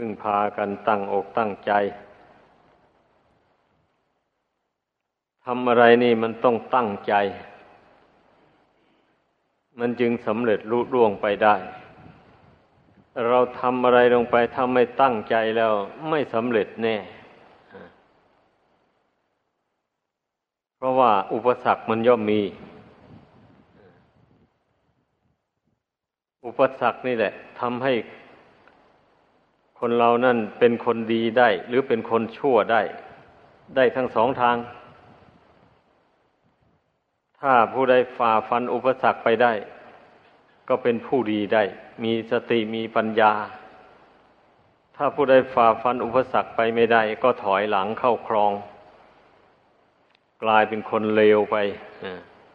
พึ่งพากันตั้งอกตั้งใจทำอะไรนี่มันต้องตั้งใจ มันจึงสำเร็จลุล่วงไปได้ เราทำอะไรลงไปถ้าไม่ตั้งใจแล้วไม่สำเร็จแน่ เพราะว่าอุปสรรคมันย่อมมี อุปสรรคนี่แหละทำให้ คนเรานั่นเป็นคนดีได้ หรือเป็นคนชั่วได้ ได้ทั้งสองทาง ถ้าผู้ใดฝ่าฟันอุปสรรคไปได้ ก็เป็นผู้ดีได้ มีสติมีปัญญา ถ้าผู้ใดฝ่าฟันอุปสรรคไปไม่ได้ ก็ถอยหลังเข้าครอง กลายเป็นคนเลวไป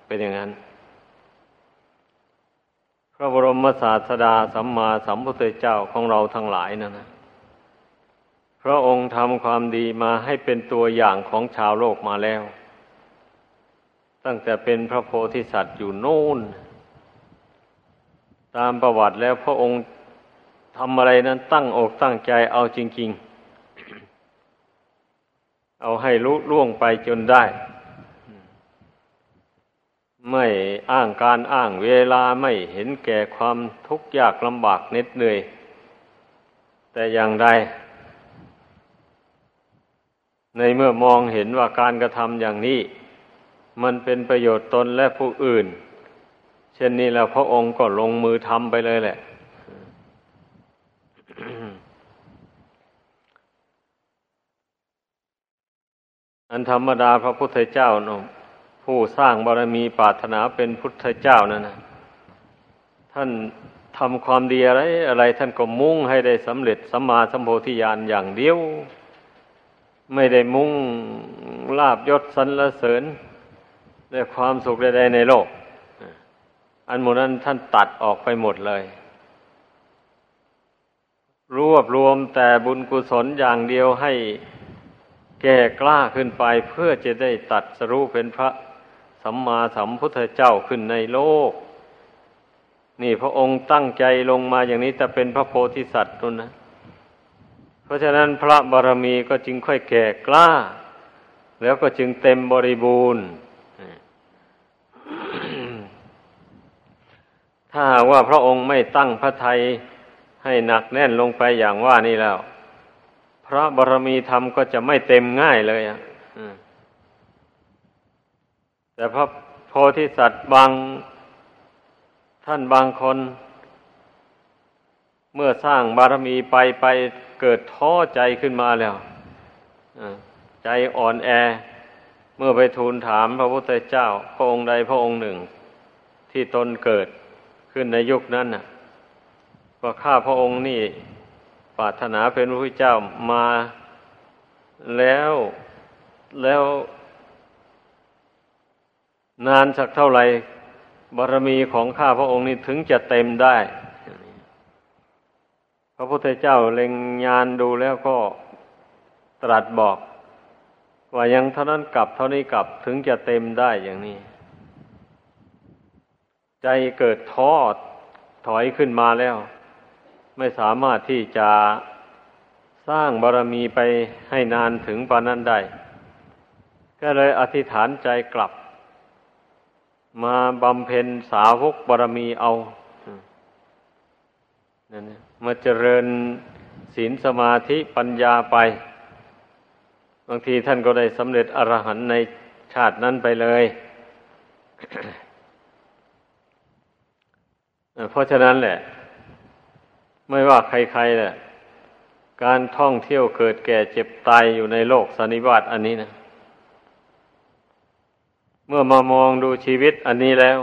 เป็นอย่างนั้นพระบรมศาสดาสัมมาสัมพุทธเจ้าของเราทั้งหลายนั่นนะ พระองค์ทำความดีมาให้เป็นตัวอย่างของชาวโลกมาแล้ว ตั้งแต่เป็นพระโพธิสัตว์อยู่โน่น ตามประวัติแล้วพระองค์ทำอะไรนั้นตั้งอกตั้งใจเอาจริง ๆ เอาให้ลุล่วงไปจนได้ ไม่อ้างการอ้างเวลาไม่เห็นแก่ความทุกข์ยากลำบากเหน็ดเหนื่อย แต่อย่างใด ในเมื่อมองเห็นว่าการกระทำอย่างนี้ มันเป็นประโยชน์ตนและผู้อื่น เช่นนี้แล้วพระองค์ก็ลงมือทำไปเลยแหละอันธรรมดาพระพุทธเจ้าเนาะผู้สร้างบารมีปรารถนาเป็นพุทธเจ้านั่นนะท่านทำความดีอะไร อะไร ท่านก็มุ่งให้ได้สำเร็จสัมมาสัมโพธิญาณอย่างเดียว ไม่ได้มุ่งลาบยศสรรเสริญในความสุขใดๆในโลก อันหมดนั้นท่านตัดออกไปหมดเลย รวบรวมแต่บุญกุศลอย่างเดียวให้แก่กล้าขึ้นไปเพื่อจะได้ตัดสรู้เป็นพระสัมมาสัมพุทธเจ้าขึ้นในโลก นี่พระองค์ตั้งใจลงมาอย่างนี้จะเป็นพระโพธิสัตว์ตุนนะ ราะฉะนั้นพระบารมีก็จึงค่อยแก่กล้า แล้วก็จึงเต็มบริบูรณ์ถ้าว่าพระองค์ไม่ตั้งพระไทยให้หนักแน่นลงไปอย่างว่านี่แล้ว พระบารมีธรรมก็จะไม่เต็มง่ายเลยอะแต่พระโพธิสัตว์บางท่านบางคน เมื่อสร้างบารมีไปไป เกิดท้อใจขึ้นมาแล้วใจอ่อนแอ เมื่อไปทูลถามพระพุทธเจ้า พระองค์ใดพระองค์หนึ่ง ที่ตนเกิดขึ้นในยุคนั้นน่ะก็ข้าพระองค์นี่ปรารถนาเป็นพระพุทธเจ้ามาแล้วแล้ว นานสักเท่าไหร่บารมีของข้าพระองค์นี่ถึงจะเต็มได้ พระพุทธเจ้าเล็งญาณดูแล้วก็ตรัสบอก ว่ายังเท่านั้นกลับเท่านี้กลับถึงจะเต็มได้อย่างนี้ ใจเกิดท้อถอยขึ้นมาแล้ว ไม่สามารถที่จะสร้างบารมีไปให้นานถึงปานนั้นได้ ก็เลยอธิษฐานใจกลับ มาบำเพ็ญสาวกบารมีเอานั่น มาเจริญศีลสมาธิปัญญาไป บางทีท่านก็ได้สำเร็จอรหันในชาตินั้นไปเลย เพราะฉะนั้นแหละ ไม่ว่าใครๆแหละการท่องเที่ยวเกิดแก่เจ็บตายอยู่ในโลกสันนิบาตอันนี้นะ เมื่อมามองดูชีวิตอันนี้แล้ว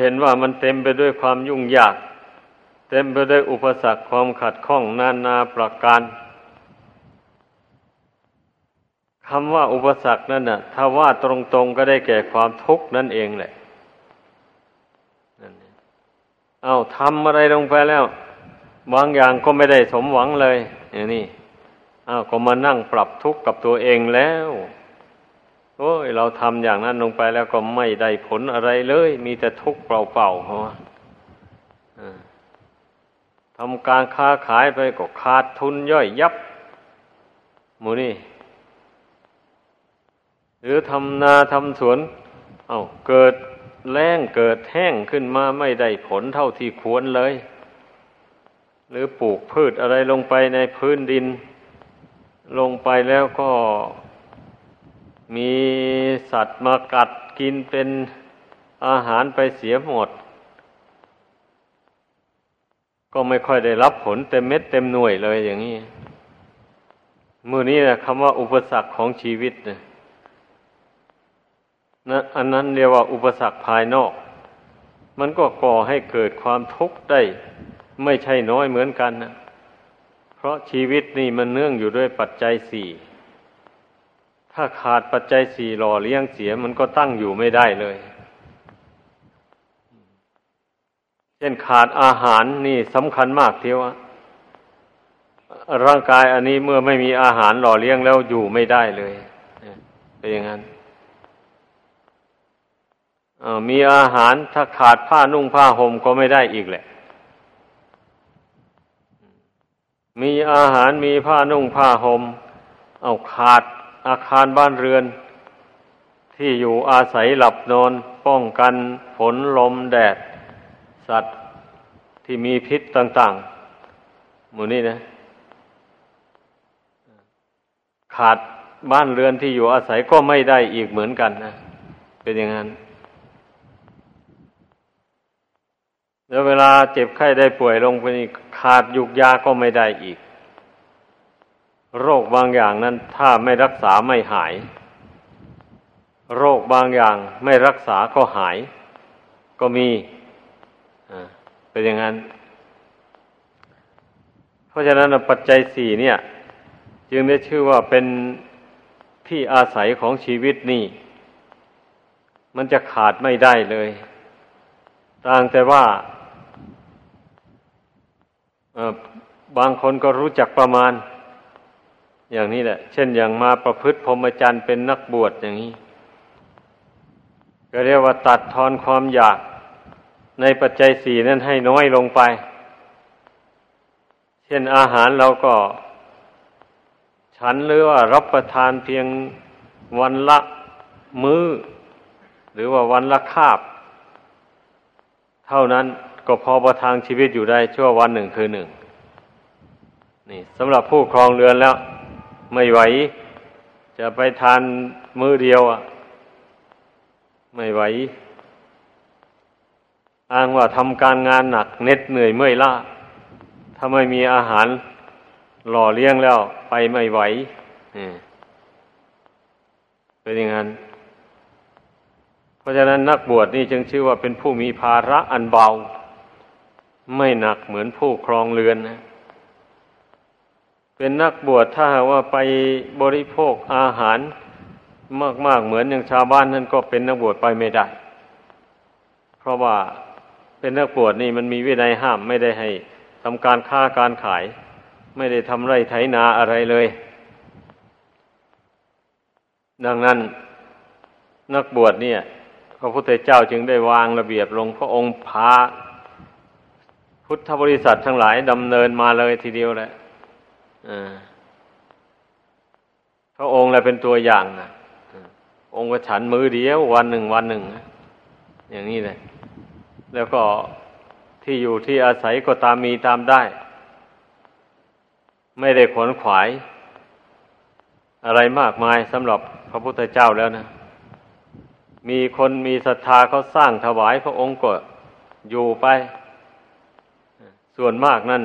เห็นว่ามันเต็มไปด้วยความยุ่งยาก เต็มไปด้วยอุปสรรคความขัดข้องนานาประการคำว่าอุปสรรคนั่นน่ะ ถ้าว่าตรงๆก็ได้แก่ความทุกข์นั่นเองแหละเอาทำอะไรลงไปแล้ว บางอย่างก็ไม่ได้สมหวังเลยอย่างนี้เอาก็มานั่งปรับทุกข์กับตัวเองแล้ว โอ้ย เราทำอย่างนั้นลงไปแล้วก็ไม่ได้ผลอะไรเลย มีแต่ทุกข์เปล่าๆเพราะ ทำการค้าขายไปก็ขาดทุนย่อยยับหมูนี่ หรือทำนาทำสวน เอาเกิดแรงเกิดแห้งขึ้นมาไม่ได้ผลเท่าที่ควรเลย หรือปลูกพืชอะไรลงไปในพื้นดิน ลงไปแล้วก็มีสัตว์มากัดกินเป็นอาหารไปเสียหมด ก็ไม่ค่อยได้รับผลเต็มเม็ดเต็มหน่วยเลยอย่างนี้มือนี้นะคำว่าอุปสรรคของชีวิตนะนะอันนั้นเรียกว่าอุปสรรคภายนอก มันก็ก่อให้เกิดความทุกข์ได้ไม่ใช่น้อยเหมือนกันนะเพราะชีวิตนี่มันเนื่องอยู่ด้วยปัจจัยสี่ถ้าขาดปัจจัยสี่หล่อเลี้ยงเสียมันก็ตั้งอยู่ไม่ได้เลย เช่นขาดอาหารนี่สำคัญมากเทียวร่างกายอันนี้เมื่อไม่มีอาหารหล่อเลี้ยงแล้วอยู่ไม่ได้เลยเป็นอย่างนั้นมีอาหารถ้าขาดผ้านุ่งผ้าห่มก็ไม่ได้อีกแหละ มีอาหารมีผ้านุ่งผ้าหม่มเอาขาดอาคารบ้านเรือน ที่อยู่อาศัยหลับนอนป้องกันฝนลมแดด สัตว์ที่มีพิษต่าง ๆ หมู่นี้นะ ขาดบ้านเรือนที่อยู่อาศัยก็ไม่ได้อีกเหมือนกันนะ เป็นอย่างนั้น แล้วเวลาเจ็บไข้ได้ป่วยลงไปขาดยุกยาก็ไม่ได้อีก โรคบางอย่างนั้น ถ้าไม่รักษาไม่หาย โรคบางอย่างไม่รักษาก็หาย ก็มี เป็นอย่างนั้น เพราะฉะนั้นปัจจัยสี่เนี่ย จึงได้ชื่อว่าเป็นที่อาศัยของชีวิตนี่ มันจะขาดไม่ได้เลย ต่างแต่ว่าบางคนก็รู้จักประมาณ อย่างนี้แหละ เช่นอย่างมาประพฤติพรหมจรรย์เป็นนักบวชอย่างนี้ ก็เรียกว่าตัดทอนความอยาก ในปัจจัยสี่นั้นให้น้อยลงไป เช่นอาหารเราก็ ฉันหรือว่ารับประทานเพียงวันละมือ้อ หรือว่าวันละคาบ เท่านั้นก็พอประทังชีวิตอยู่ได้ชั่ววันหนึ่งคือหนึ่งนี่สำหรับผู้ครองเรือนแล้ว ไม่ไหว จะไปทานมือเดียวอะ ไม่ไหว อ้างว่าทำการงานหนักเน็ดเหนื่อยเมื่อยล้าถ้าไม่มีอาหารหล่อเลี้ยงแล้วไปไม่ไหวเป็นอย่างนั้น เพราะฉะนั้นนักบวชนี่จึงชื่อว่าเป็นผู้มีภาระอันเบา ไม่หนักเหมือนผู้ครองเรือนนะเป็นนักบวชถ้าว่าไปบริโภคอาหารมากๆเหมือนอย่างชาวบ้านนั่นก็เป็นนักบวชไปไม่ได้ เพราะว่า เป็นนักบวชนี่มันมีวินัยห้ามไม่ได้ให้ทำการค้าการขาย ไม่ได้ทำไรไถนาอะไรเลย ดังนั้นนักบวชเนี่ย พระพุทธเจ้าจึงได้วางระเบียบลงพระองค์พาพุทธบริษัททั้งหลายดำเนินมาเลยทีเดียวแหละพระองค์อะไรเป็นตัวอย่างนะองค์ก็ฉันมือเดียว วันหนึ่งวันหนึ่ง อย่างนี้เลย แล้วก็ที่อยู่ที่อาศัยก็ตามมีตามได้ ไม่ได้ขนขวาย อะไรมากมายสำหรับพระพุทธเจ้าแล้วนะ มีคนมีศรัทธาเขาสร้างถวายพระองค์ก็อยู่ไป ส่วนมากนั่น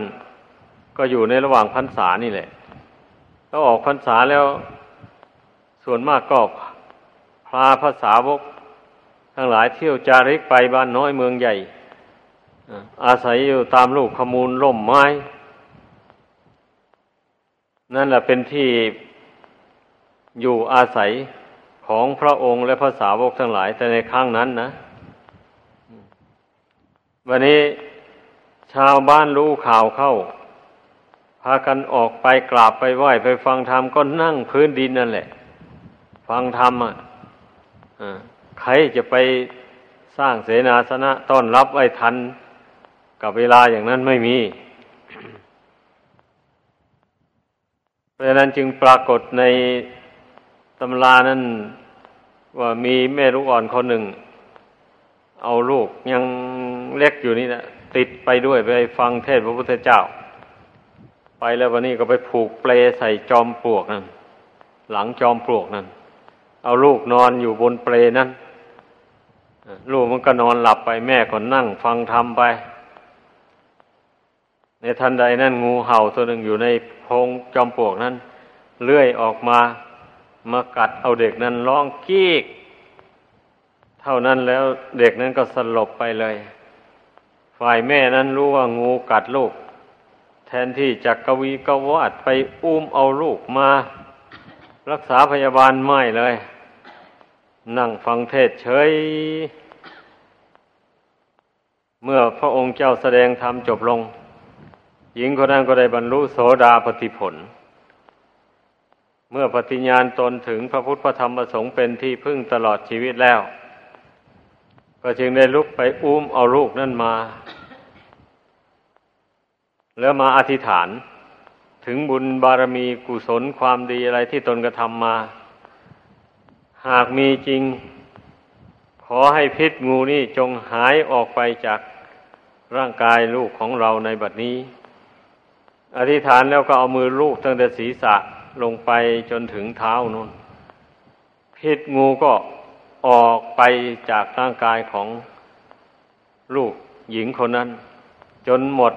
ก็อยู่ในระหว่างพรรษานี่แหละถ้าออกพรรษาแล้ว ส่วนมากก็พาภาษาวก ทั้งหลายเที่ยวจาริกไปบ้านน้อยเมืองใหญ่อาศัยอยู่ตามลูกขมูลล่มไม้ นั่นแหละเป็นที่อยู่อาศัยของพระองค์และภาษาวกทั้งหลาย แต่ในครั้งนั้นนะ วันนี้ชาวบ้านรู้ข่าวเข้า พากันออกไปกราบไปไหว้ไปฟังธรรมก็นั่งพื้นดินนั่นแหละ ฟังธรรมอะ ใครจะไปสร้างเสนาสนะต้อนรับไว้ทันกับเวลาอย่างนั้นไม่มี เพราะนั้นจึงปรากฏในตำรานั้นว่ามีแม่ลูกอ่อนคนหนึ่ง เอาลูกยังเล็กอยู่นี่นะติดไปด้วยไปฟังเทศพระพุทธเจ้า ไปแล้ววันนี้ก็ไปผูกเปลใส่จอมปลวกนั่นหลังจอมปลวกนั่นเอาลูกนอนอยู่บนเปลนั้น ลูกมันก็นอนหลับไปแม่ก็นั่งฟังธรรมไป ในทันใดนั้นงูเห่าตัวหนึ่งอยู่ในโพงจอมปลวกนั้น เลื่อยออกมามากัดเอาเด็กนั้นร้องกีก เท่านั้นแล้วเด็กนั้นก็สลบไปเลย ฝ่ายแม่นั้นรู้ว่างูกัดลูก แทนที่จะกวีกวาดไปอุ้มเอาลูกมา รักษาพยาบาลไม่เลย นั่งฟังเทศเฉย เมื่อพระองค์เจ้าแสดงธรรมจบลง หญิงคนนั้นก็ได้บรรลุโสดาปติผล เมื่อปฏิญาณตนถึงพระพุทธพระธรรมประสงค์เป็นที่พึ่งตลอดชีวิตแล้ว ก็จึงได้ลุกไปอุ้มเอาลูกนั่นมา แล้วมาอธิษฐานถึงบุญบารมีกุศลความดีอะไรที่ตนกระทำมา หากมีจริง ขอให้พิษงูนี่จงหายออกไปจากร่างกายลูกของเราในบัดนี้ อธิษฐานแล้วก็เอามือลูกตั้งแต่ศีรษะลงไปจนถึงเท้านู่น พิษงูก็ออกไปจากร่างกายของลูกหญิงคนนั้น จนหมด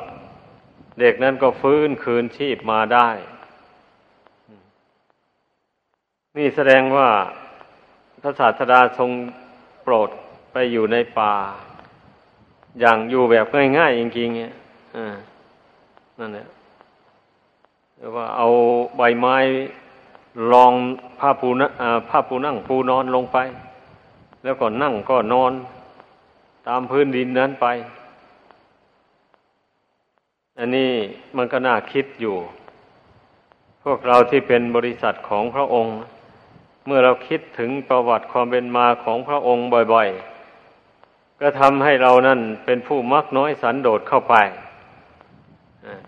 เด็กนั้นก็ฟื้นคืนชีพมาได้ นี่แสดงว่า พระศาสดาทรงโปรดไปอยู่ในป่า อย่างอยู่แบบง่ายๆจริงๆเนี่ยนั่นแหละหรือว่าเอาใบไม้รองผ้าปูนะผ้าปูนั่งปูนอนลงไป แล้วก็นั่งก็นอน ตามพื้นดินนั้นไป อันนี้มันก็น่าคิดอยู่ พวกเราที่เป็นบริษัทของพระองค์ เมื่อเราคิดถึงประวัติความเป็นมาของพระองค์บ่อยๆ ก็ทำให้เรานั่นเป็นผู้มักน้อยสันโดษเข้าไป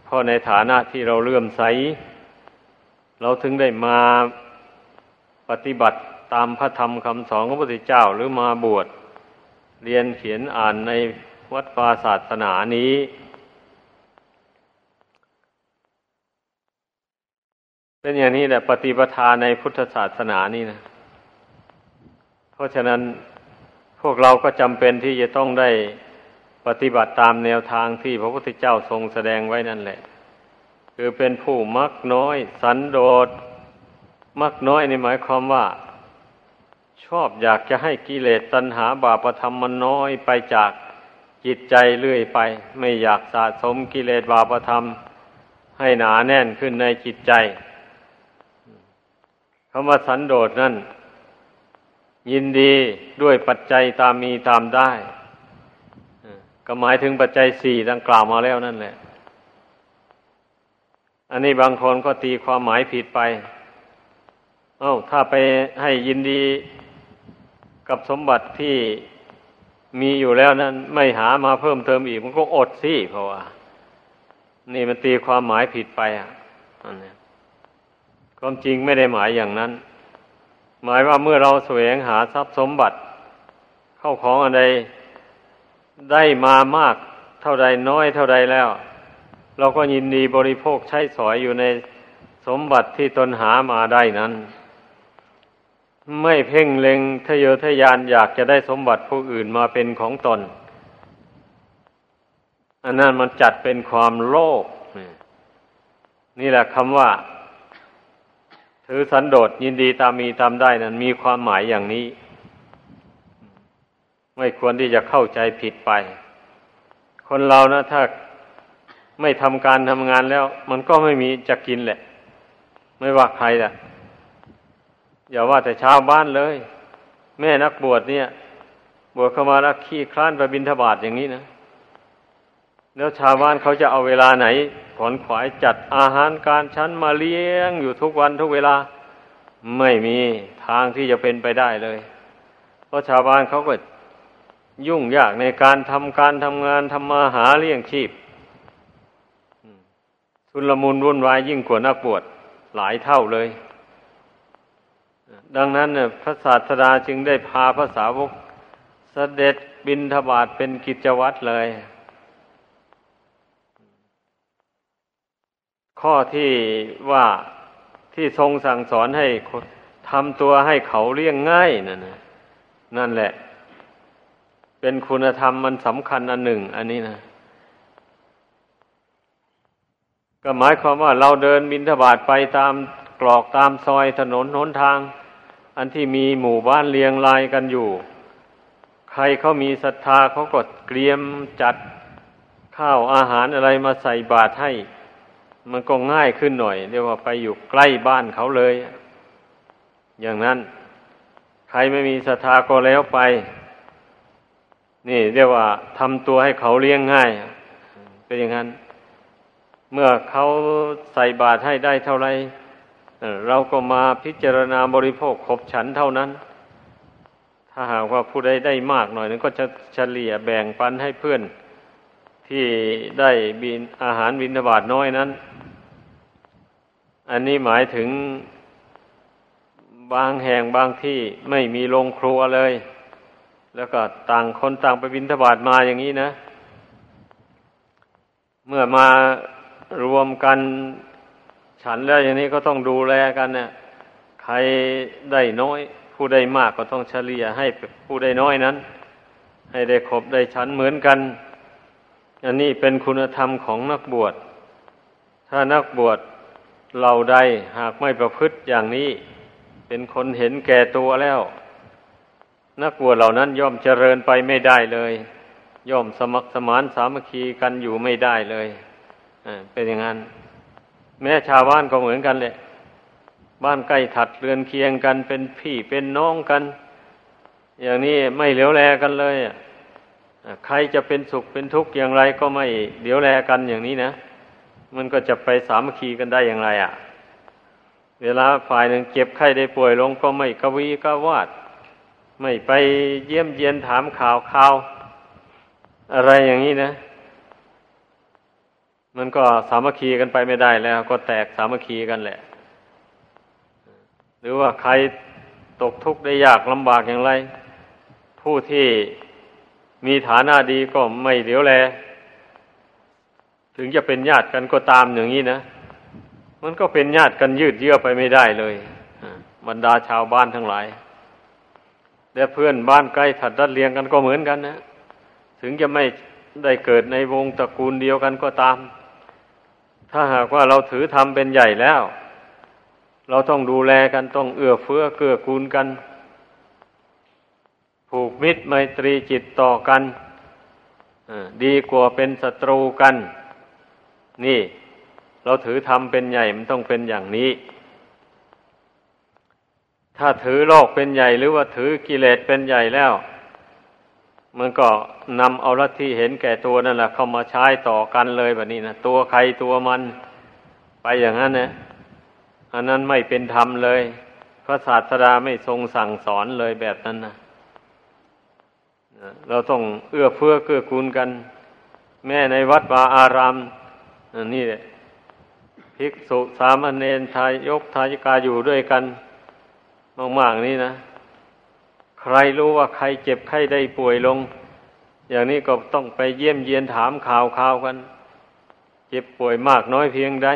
เพราะในฐานะที่เราเลื่อมใส เราถึงได้มาปฏิบัติตามพระธรรมคำสอนของพระพุทธเจ้าหรือมาบวชเรียนเขียนอ่านในวัดวาศาสนานี้ เป็นอย่างนี้แหละปฏิปทาในพุทธศาสนานี่นะ เพราะฉะนั้นพวกเราก็จำเป็นที่จะต้องได้ปฏิบัติตามแนวทางที่พระพุทธเจ้าทรงแสดงไว้นั่นแหละ คือเป็นผู้มักน้อย สันโดษมักน้อยนี่หมายความว่า ชอบอยากจะให้กิเลสตัณหาบาปธรรมมันน้อยไปจากจิตใจเรื่อยไป ไม่อยากสะสมกิเลสบาปธรรม ให้หนาแน่นขึ้นในจิตใจ คำว่าสันโดษนั่น ยินดีด้วยปัจจัยตามมีตามได้ก็หมายถึงปัจจัยสี่ดังกล่าวมาแล้วนั่นแหละ อันนี้บางคนก็ตีความหมายผิดไป เอา้า ถ้าไปให้ยินดีกับสมบัติที่มีอยู่แล้วนั้น ไม่หามาเพิ่มเติมอีก มันก็อดสิเพราะว่า นี่มันตีความหมายผิดไปอะอันนี้ ความจริงไม่ได้หมายอย่างนั้น หมายว่าเมื่อเราแสวงหาทรัพย์สมบัติ เข้าของอะไรได้มามากเท่าใดน้อยเท่าใดแล้ว เราก็ยินดีบริโภคใช้สอยอยู่ในสมบัติที่ตนหามาได้นั้น ไม่เพ่งเล็งทะเยอทะยานอยากจะได้สมบัติผู้อื่นมาเป็นของตน อันนั้นมันจัดเป็นความโลภนี่แหละคำว่า ถือสันโดษยินดีตามมีตามได้นั้นมีความหมายอย่างนี้ ไม่ควรที่จะเข้าใจผิดไป คนเรานะถ้าไม่ทำการทำงานแล้ว มันก็ไม่มีจะกินแหละ ไม่ว่าใครแหละอย่าว่าแต่ชาวบ้านเลย แม่นักบวชเนี่ย บวชเข้ามาแล้วขี้คลานไปบินทบาทอย่างนี้นะ แล้วชาวบ้านเขาจะเอาเวลาไหน ขอนขวายจัดอาหารการชั้นมาเลี้ยงอยู่ทุกวันทุกเวลาไม่มีทางที่จะเป็นไปได้เลย เพราะชาวบ้านเขาก็ยุ่งยากในการทำการทำงานทำมาหาเลี้ยงชีพสุลมุนวุ่นวายยิ่งกว่านักบวชหลายเท่าเลย ดังนั้นเนี่ยพระศาสดาจึงได้พาพระสาวกเสด็จบินทบาทเป็นกิจวัตรเลย ข้อที่ว่าที่ทรงสั่งสอนให้ทำตัวให้เขาเลี้ยงง่ายนั่นนะนั่นแหละ เป็นคุณธรรมมันสำคัญอันหนึ่ง อันนี้นะก็หมายความว่าเราเดินบินทบาทไปตามกรอกตามซอยถนนหนทาง อันที่มีหมู่บ้านเรียงรายกันอยู่ ใครเขามีศรัทธาเขาก็เตรียมจัดข้าวอาหารอะไรมาใส่บาตรให้ มันก็ง่ายขึ้นหน่อย เรียกว่าไปอยู่ใกล้บ้านเขาเลย อย่างนั้น ใครไม่มีศรัทธาก็แล้วไป นี่เรียกว่าทำตัวให้เขาเลี้ยงง่าย เป็นอย่างนั้น เมื่อเขาใส่บาตรให้ได้เท่าไรเราก็มาพิจารณาบริโภคขบฉันเท่านั้น ถ้าหากว่าผู้ใดได้มากหน่อยนั้นก็จะเฉลี่ยแบ่งปันให้เพื่อนที่ได้บินอาหารบินทบาทน้อยนั้น อันนี้หมายถึงบางแห่งบางที่ไม่มีโรงครัวเลย แล้วก็ต่างคนต่างไปบินทบาทมาอย่างนี้นะ เมื่อมารวมกันฉันแล้วอย่างนี้ก็ต้องดูแลกันเนี่ยใครได้น้อย ผู้ได้มากก็ต้องเฉลี่ยให้ผู้ได้น้อยนั้น ให้ได้ครบได้ฉันเหมือนกัน อันนี้เป็นคุณธรรมของนักบวช ถ้านักบวช เราใดหากไม่ประพฤติอย่างนี้ เป็นคนเห็นแก่ตัวแล้ว นักบวชเหล่านั้นย่อมเจริญไปไม่ได้เลย ย่อมสมัครสมานสามัคคีกันอยู่ไม่ได้เลยเป็นอย่างนั้น แม้ชาวบ้านก็เหมือนกันเลยบ้านใกล้ถัดเรือนเคียงกันเป็นพี่เป็นน้องกัน อย่างนี้ไม่เหลียวแลกันเลยใครจะเป็นสุขเป็นทุกข์อย่างไรก็ไม่เหลียวแลกันอย่างนี้นะ มันก็จะไปสามัคคีกันได้อย่างไรอะ่ะ เวลาฝ่ายหนึ่งเจ็บไข้ได้ป่วยลงก็ไม่กวีกวาด ไม่ไปเยี่ยมเยียนถามข่าวข่าวอะไรอย่างนี้นะ มันก็สามัคคีกันไปไม่ได้แล้ว ก็แตกสามัคคีกันแหละ หรือว่าใครตกทุกข์ได้ยากลำบากอย่างไร ผู้ที่มีฐานะดีก็ไม่เดียวแล ถึงจะเป็นญาติกันก็ตามอย่างนี้นะมันก็เป็นญาติกันยืดเยื้อไปไม่ได้เลยบรรดาชาวบ้านทั้งหลายและเพื่อนบ้านใกล้ถัดรัดเลียงกันก็เหมือนกันนะถึงจะไม่ได้เกิดในวงตระกูลเดียวกันก็ตาม ถ้าหากว่าเราถือธรรมเป็นใหญ่แล้ว เราต้องดูแลกันต้องเอื้อเฟื้อเกื้อกูลกัน ผูกมิตรไมตรีจิตต่อกันดีกว่าเป็นศัตรูกัน นี่ เราถือธรรมเป็นใหญ่มันต้องเป็นอย่างนี้ ถ้าถือโลกเป็นใหญ่หรือว่าถือกิเลสเป็นใหญ่แล้ว มันก็นำเอาลัทธิเห็นแก่ตัวนั่นแหละเข้ามาใช้ต่อกันเลยแบบนี้นะตัวใครตัวมันไปอย่างนั้นนะอันนั้นไม่เป็นธรรมเลย พระศาสดาไม่ทรงสั่งสอนเลยแบบนั้นนะเราต้องเอื้อเฟื้อเกื้อกูลกัน แม่ในวัดวาอาราม นี่แหละภิกษุสามเณรทายกทายิกาอยู่ด้วยกันมากๆนี่นะ ใครรู้ว่าใครเจ็บไข้ได้ป่วยลง อย่างนี้ก็ต้องไปเยี่ยมเยียนถามข่าวข่าวกัน เจ็บป่วยมากน้อยเพียงใด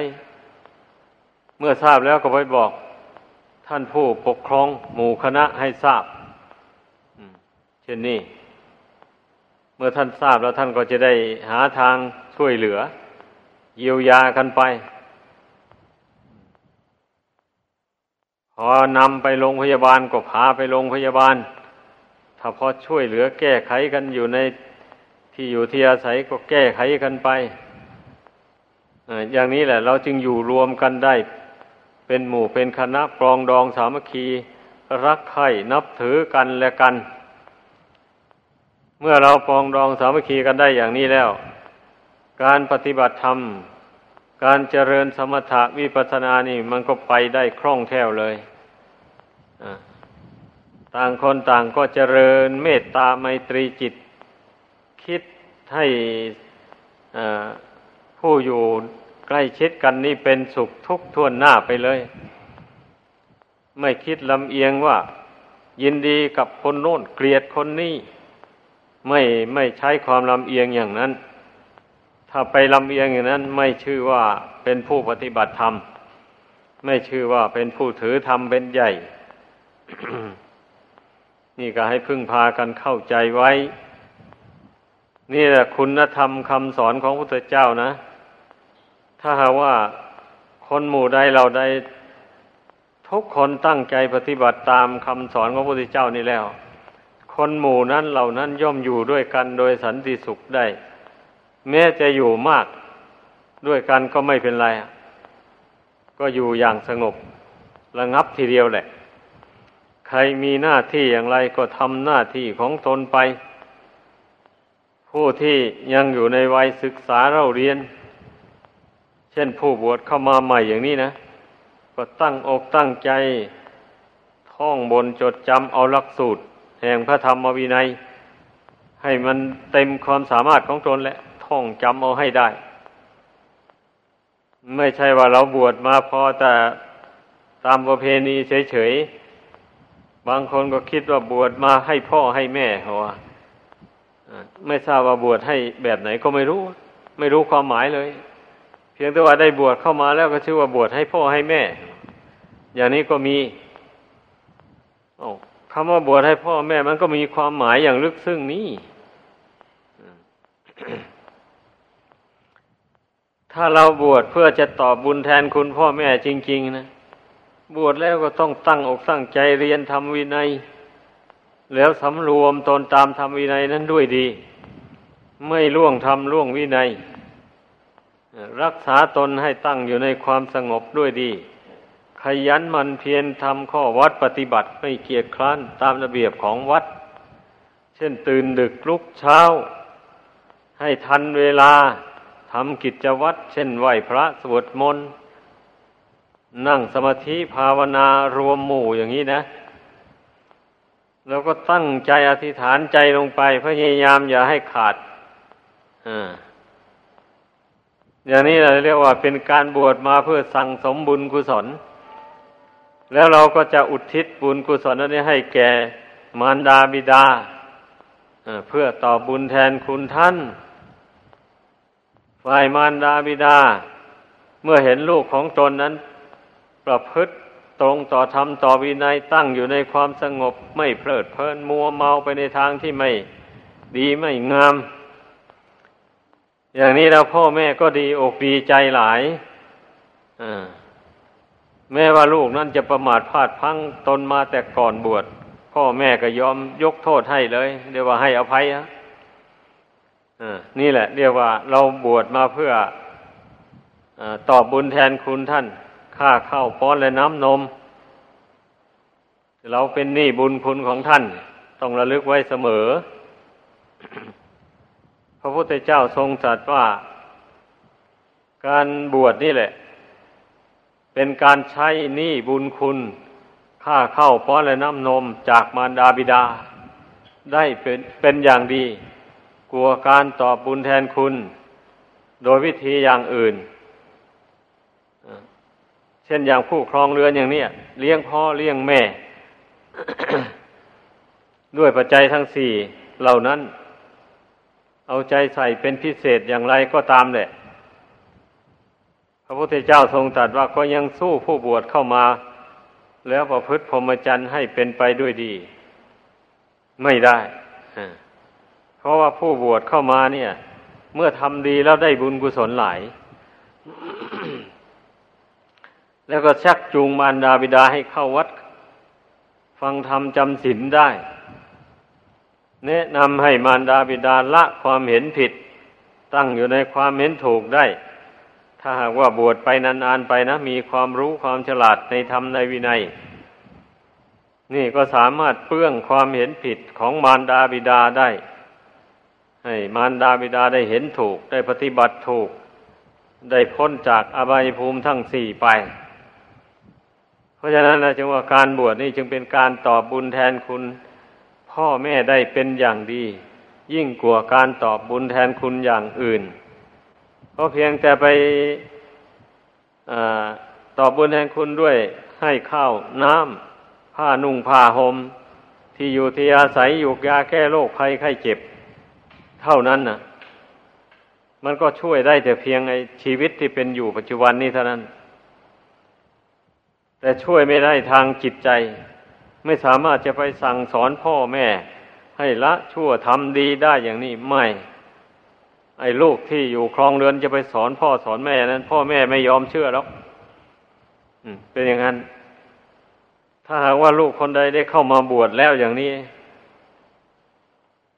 เมื่อทราบแล้วก็ไปบอก ท่านผู้ปกครองหมู่คณะให้ทราบเช่นนี้ เมื่อท่านทราบแล้วท่านก็จะได้หาทางช่วยเหลือ เยียวยากันไป พอนำไปโรงพยาบาลก็พาไปโรงพยาบาล ถ้าพอช่วยเหลือแก้ไขกันอยู่ในที่อยู่ที่อาศัยก็แก้ไขกันไปอย่างนี้แหละ เราจึงอยู่รวมกันได้ เป็นหมู่เป็นคณะปรองดองสามัคคี รักใคร่นับถือกันและกัน เมื่อเราปรองดองสามัคคีกันได้อย่างนี้แล้ว การปฏิบัติธรรม การเจริญสมถะวิปัสสนานี่ มันก็ไปได้คล่องแคล่วเลยต่างคนต่างก็เจริญเมตตาไมตรีจิต คิดให้ผู้อยู่ใกล้ชิดกันนี่เป็นสุขทุกทวนหน้าไปเลย ไม่คิดลำเอียงว่า ยินดีกับคนโน้นเกลียดคนนี้ ไม่ไม่ใช้ความลำเอียงอย่างนั้น ถ้าไปลำเอียงอย่างนั้น ไม่ชื่อว่าเป็นผู้ปฏิบัติธรรม ไม่ชื่อว่าเป็นผู้ถือธรรมเป็นใหญ่ นี่ก็ให้พึ่งพากันเข้าใจไว้ นี่แหละคุณธรรมคำสอนของพระพุทธเจ้านะ ถ้าหาว่าคนหมู่ใดเราใดทุกคนตั้งใจปฏิบัติตามคำสอนของพระพุทธเจ้านี่แล้ว คนหมู่นั้นเหล่านั้นย่อมอยู่ด้วยกันโดยสันติสุขได้ แม้จะอยู่มากด้วยกันก็ไม่เป็นไร ก็อยู่อย่างสงบระงับทีเดียวแหละ ใครมีหน้าที่อย่างไรก็ทำหน้าที่ของตนไป ผู้ที่ยังอยู่ในวัยศึกษาเราเรียน เช่นผู้บวชเข้ามาใหม่อย่างนี้นะ ก็ตั้งอกตั้งใจท่องบนจดจำเอาหลักสูตร แห่งพระธรรมวินัย ให้มันเต็มความสามารถของตนแหละ ท่องจำเอาให้ได้ ไม่ใช่ว่าเราบวชมาพอแต่ตามประเพณีเฉยๆ บางคนก็คิดว่าบวชมาให้พ่อให้แม่เขาว่าไม่ทราบว่าบวชให้แบบไหนก็ไม่รู้ ไม่รู้ความหมายเลย เพียงแต่ว่าได้บวชเข้ามาแล้วก็ชื่อว่าบวชให้พ่อให้แม่ อย่างนี้ก็มีคำว่าบวชให้พ่อแม่มันก็มีความหมายอย่างลึกซึ้งนี้ ถ้าเราบวชเพื่อจะตอบบุญแทนคุณพ่อแม่จริง ๆ นะ บวชแล้วก็ต้องตั้งอกตั้งใจเรียนทำวินัย แล้วสำรวมตนตามทำวินัยนั้นด้วยดี ไม่ล่วงทำล่วงวินัย รักษาตนให้ตั้งอยู่ในความสงบด้วยดี ขยันมันเพียรทำข้อวัดปฏิบัติไม่เกียจคร้านตามระเบียบของวัด เช่นตื่นดึกลุกเช้า ให้ทันเวลา ทำกิจวัตรเช่นไหวพระสวดมนต์นั่งสมาธิภาวนารวมหมู่อย่างนี้นะ แล้วก็ตั้งใจอธิษฐานใจลงไปพยายามอย่าให้ขาดอ่าอย่างนี้เราเรียกว่าเป็นการบวชมาเพื่อสั่งสมบุญกุศล แล้วเราก็จะอุทิศบุญกุศลนั้นให้แก่มารดาบิดาเพื่อตอบบุญแทนคุณท่าน ฝ่ายมารดาบิดา เมื่อเห็นลูกของตนนั้น ประพฤติตรงต่อธรรมต่อวินัยตั้งอยู่ในความสงบไม่เพลิดเพลินมัวเมาไปในทางที่ไม่ดีไม่งาม อย่างนี้เราพ่อแม่ก็ดีอกดีใจหลายแม้ว่าลูกนั้นจะประมาทพลาดพังตนมาแต่ก่อนบวชพ่อแม่ก็ยอมยกโทษให้เลยเรียกว่าให้อภัยนะ นี่แหละ เรียกว่าเราบวชมาเพื่ออตอบบุญแทนคุณท่าน ค่าข้าวป้อนและน้ำนม เราเป็นหนี้บุญคุณของท่าน ต้องระลึกไว้เสมอ พระพุทธเจ้าทรงตรัสว่า การบวชนี่แหละ เป็นการใช้หนี้บุญคุณ ค่าข้าวป้อนและน้ำนมจากมารดาบิดา ได้เป็นเป็นอย่างดี กลัวการตอบบุญแทนคุณ โดยวิธีอย่างอื่น เช่นอย่างผู้ครองเรือนอย่างนี้เลี้ยงพ่อเลี้ยงแม่ ด้วยปัจจัยทั้งสี่เหล่านั้น เอาใจใส่เป็นพิเศษอย่างไรก็ตามแหละ พระพุทธเจ้าทรงตรัสว่าก็ยังสู้ผู้บวชเข้ามา แล้วประพฤติพรหมจรรย์ให้เป็นไปด้วยดี ไม่ได้ เพราะว่าผู้บวชเข้ามาเนี่ย เมื่อทำดีแล้วได้บุญกุศลหลาย แล้วก็ชักจูงมารดาบิดาให้เข้าวัด ฟังธรรมจำศีลได้ แนะนำให้มารดาบิดาละความเห็นผิด ตั้งอยู่ในความเห็นถูกได้ ถ้าหากว่าบวชไปนานๆไปนะ มีความรู้ความฉลาดในธรรมในวินัยนี่ก็สามารถเปื้องความเห็นผิดของมารดาบิดาได้ ให้มารดาบิดาได้เห็นถูก ได้ปฏิบัติถูก ได้พ้นจากอบายภูมิทั้งสี่ไป เพราะฉะนั้นนะจึงว่าการบวชนี่จึงเป็นการตอบบุญแทนคุณ พ่อแม่ได้เป็นอย่างดี ยิ่งกว่าการตอบบุญแทนคุณอย่างอื่น เพราะเพียงแต่ไปอตอบบุญแทนคุณด้วยให้ข้าวน้ำผ้านุ่งผ้าหม่มที่อยู่ที่อาศัยอยู่ยาแก้โรคภัยไข้เจ็บ เท่านั้นนะมันก็ช่วยได้แต่เพียงไอ้ชีวิตที่เป็นอยู่ปัจจุบันนี้เท่านั้น แต่ช่วยไม่ได้ทางจิตใจ ไม่สามารถจะไปสั่งสอนพ่อแม่ ให้ละชั่วทำดีได้อย่างนี้ไม่ ไอ้ลูกที่อยู่คลองเรือนจะไปสอนพ่อสอนแม่นั้น พ่อแม่ไม่ยอมเชื่อหรอกเป็นอย่างนั้น ถ้าหากว่าลูกคนใดได้เข้ามาบวชแล้วอย่างนี้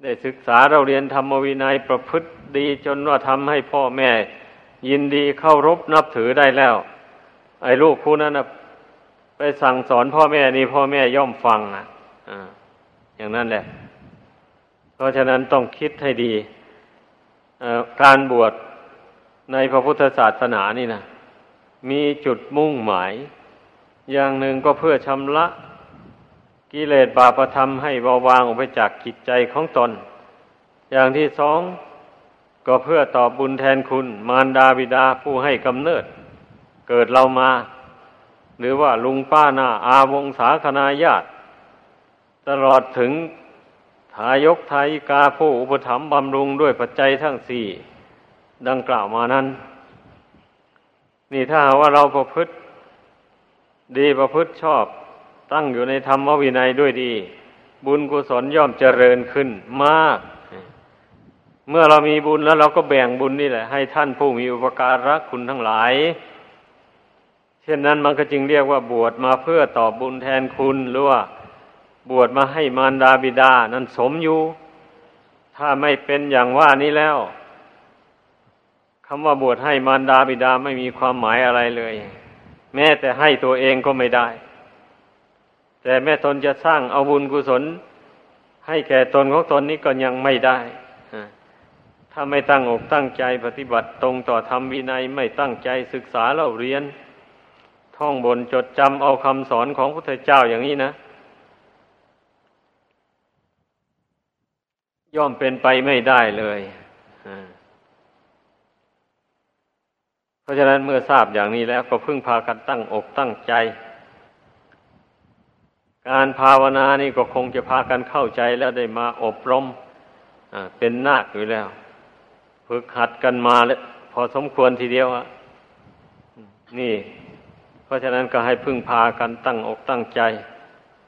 ได้ศึกษาเราเรียนธรรมวินัยประพฤติดีจนว่าทำให้พ่อแม่ ยินดีเข้ารบนับถือได้แล้ว ไอ้ลูกคู่นั้นนะไปสั่งสอนพ่อแม่นี่พ่อแม่ย่อมฟังอะอ่าอย่างนั้นแหละ เพราะฉะนั้นต้องคิดให้ดีการบวชในพระพุทธศาสนานี่นะมีจุดมุ่งหมาย อย่างหนึ่งก็เพื่อชำระ กิเลสบาปธรรมให้เบาบางออกไปจากจิตใจของตน อย่างที่สองก็เพื่อตอบบุญแทนคุณ มารดาบิดาผู้ให้กำเนิด เกิดเรามา หรือว่าลุงป้าหน้าอาวงศาคณาญาติ ตลอดถึงทายกทายิกาผู้อุปถัมภ์บำรุงด้วยปัจจัยทั้งสี่ดังกล่าวมานั้น นี่ถ้าว่าเราประพฤติ ดีประพฤติชอบ ตั้งอยู่ในธรรมวินัยด้วยดี บุญกุศลย่อมเจริญขึ้นมาก เมื่อเรามีบุญแล้วเราก็แบ่งบุญนี่แหละ ให้ท่านผู้มีอุปการะคุณทั้งหลาย เช่นนั้นมันก็จึงเรียกว่าบวชมาเพื่อตอบบุญแทนคุณหรือว่าบวชมาให้มารดาบิดา นั้นสมอยู่ ถ้าไม่เป็นอย่างว่านี้แล้วคำว่าบวชให้มารดาบิดาไม่มีความหมายอะไรเลย แม้แต่ให้ตัวเองก็ไม่ได้ แต่แม่ตนจะสร้างเอาบุญกุศล ให้แก่ตนของตนนี้ก็ยังไม่ได้ถ้าไม่ตั้งอกตั้งใจปฏิบัติตรงต่อธรรมวินัยไม่ตั้งใจศึกษาเล่าเรียน ท่องบนจดจำเอาคำสอนของพระพุทธเจ้าอย่างนี้นะ ย่อมเป็นไปไม่ได้เลยเพราะฉะนั้นเมื่อทราบอย่างนี้แล้วก็พึ่งพากันตั้งอกตั้งใจ การภาวนานี่ก็คงจะพากันเข้าใจแล้วได้มาอบรมเป็นนาคอยู่แล้วฝึกหัดกันมาแล้วพอสมควรทีเดียวอะนี่ เพราะฉะนั้นก็ให้พึ่งพากันตั้งอกตั้งใจ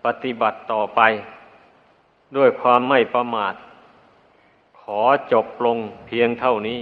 ปฏิบัติต่อไป ด้วยความไม่ประมาท ขอจบลงเพียงเท่านี้